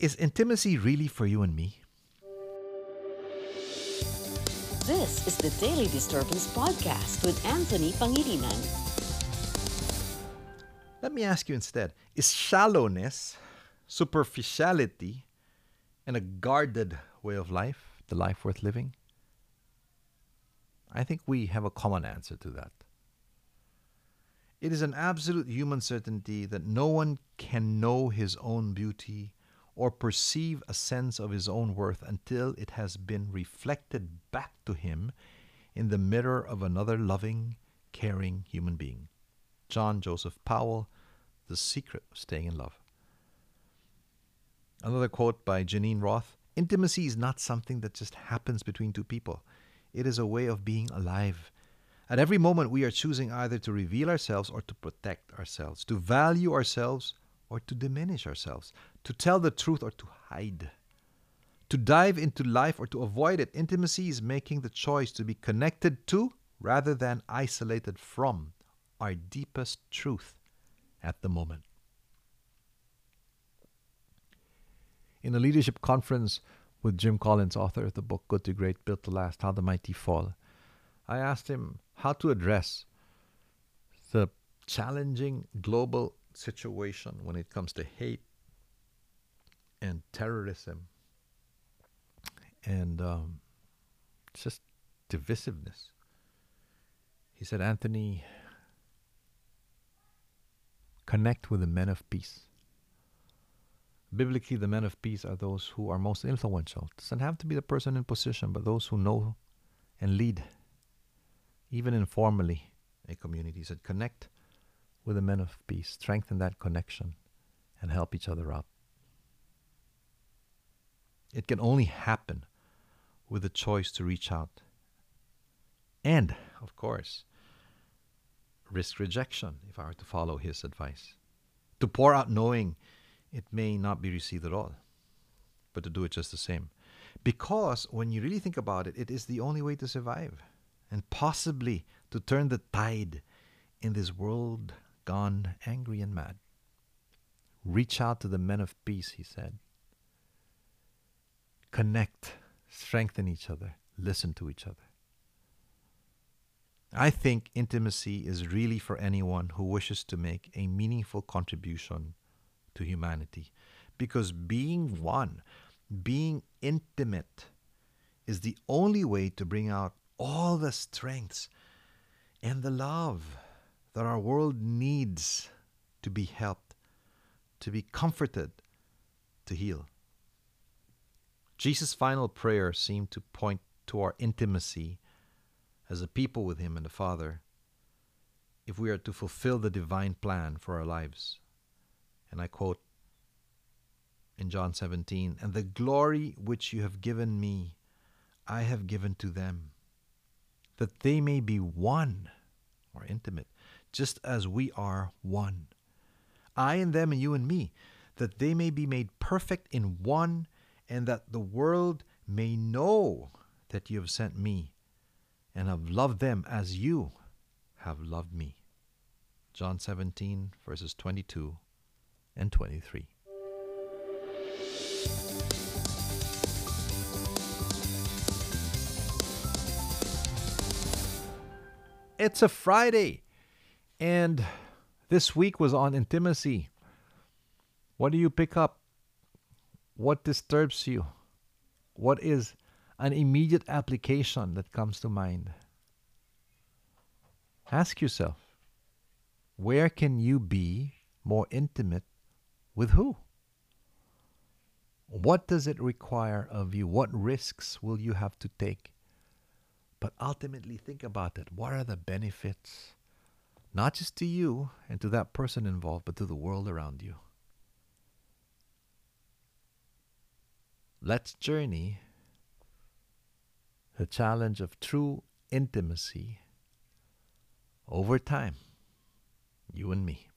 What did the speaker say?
Is intimacy really for you and me? This is the Daily Disturbance Podcast with Anthony Pangilinan. Let me ask you instead Is shallowness, superficiality, and a guarded way of life the life worth living? I think we have a common answer to that. It is an absolute human certainty that no one can know his own beauty or perceive a sense of his own worth until it has been reflected back to him in the mirror of another loving, caring human being. John Joseph Powell, The Secret of Staying in Love. Another quote by Geneen Roth Intimacy is not something that just happens between two people, it is a way of being alive at every moment, we are choosing either to reveal ourselves or to protect ourselves, to value ourselves or to diminish ourselves, to tell the truth or to hide, to dive into life or to avoid it. Intimacy is making the choice to be connected to rather than isolated from our deepest truth at the moment. In a leadership conference with Jim Collins, author of the book Good to Great, Built to Last How the Mighty Fall, I asked him how to address the challenging global situation when it comes to hate and terrorism and um, just divisiveness. He said, Anthony, connect with the men of peace. Biblically, the men of peace are those who are most influential. It doesn't have to be the person in position, but those who know and lead even informally, a community He said connect with the men of peace, strengthen that connection, and help each other out. It can only happen with the choice to reach out. And, of course, risk rejection if I were to follow his advice. To pour out knowing it may not be received at all, but to do it just the same. Because when you really think about it, it is the only way to survive and possibly to turn the tide in this world gone angry and mad. Reach out to the men of peace, he said. Connect, strengthen each other, listen to each other. I think intimacy is really for anyone who wishes to make a meaningful contribution to humanity because being one, being intimate, is the only way to bring out all the strengths and the love that our world needs to be helped, to be comforted, to heal. Jesus' final prayer seemed to point to our intimacy as a people with Him and the Father if we are to fulfill the divine plan for our lives. And I quote in John 17, And the glory which you have given me, I have given to them that they may be one or intimate, just as we are one. I and them and you and me, that they may be made perfect in one, and that the world may know that you have sent me and have loved them as you have loved me. John 17, verses 22 and 23. It's a Friday, and this week was on intimacy. What do you pick up? What disturbs you? What is an immediate application that comes to mind? Ask yourself where can you be more intimate with who? What does it require of you? What risks will you have to take? But ultimately, think about it. What are the benefits? Not just to you and to that person involved, but to the world around you. Let's journey the challenge of true intimacy over time, you and me.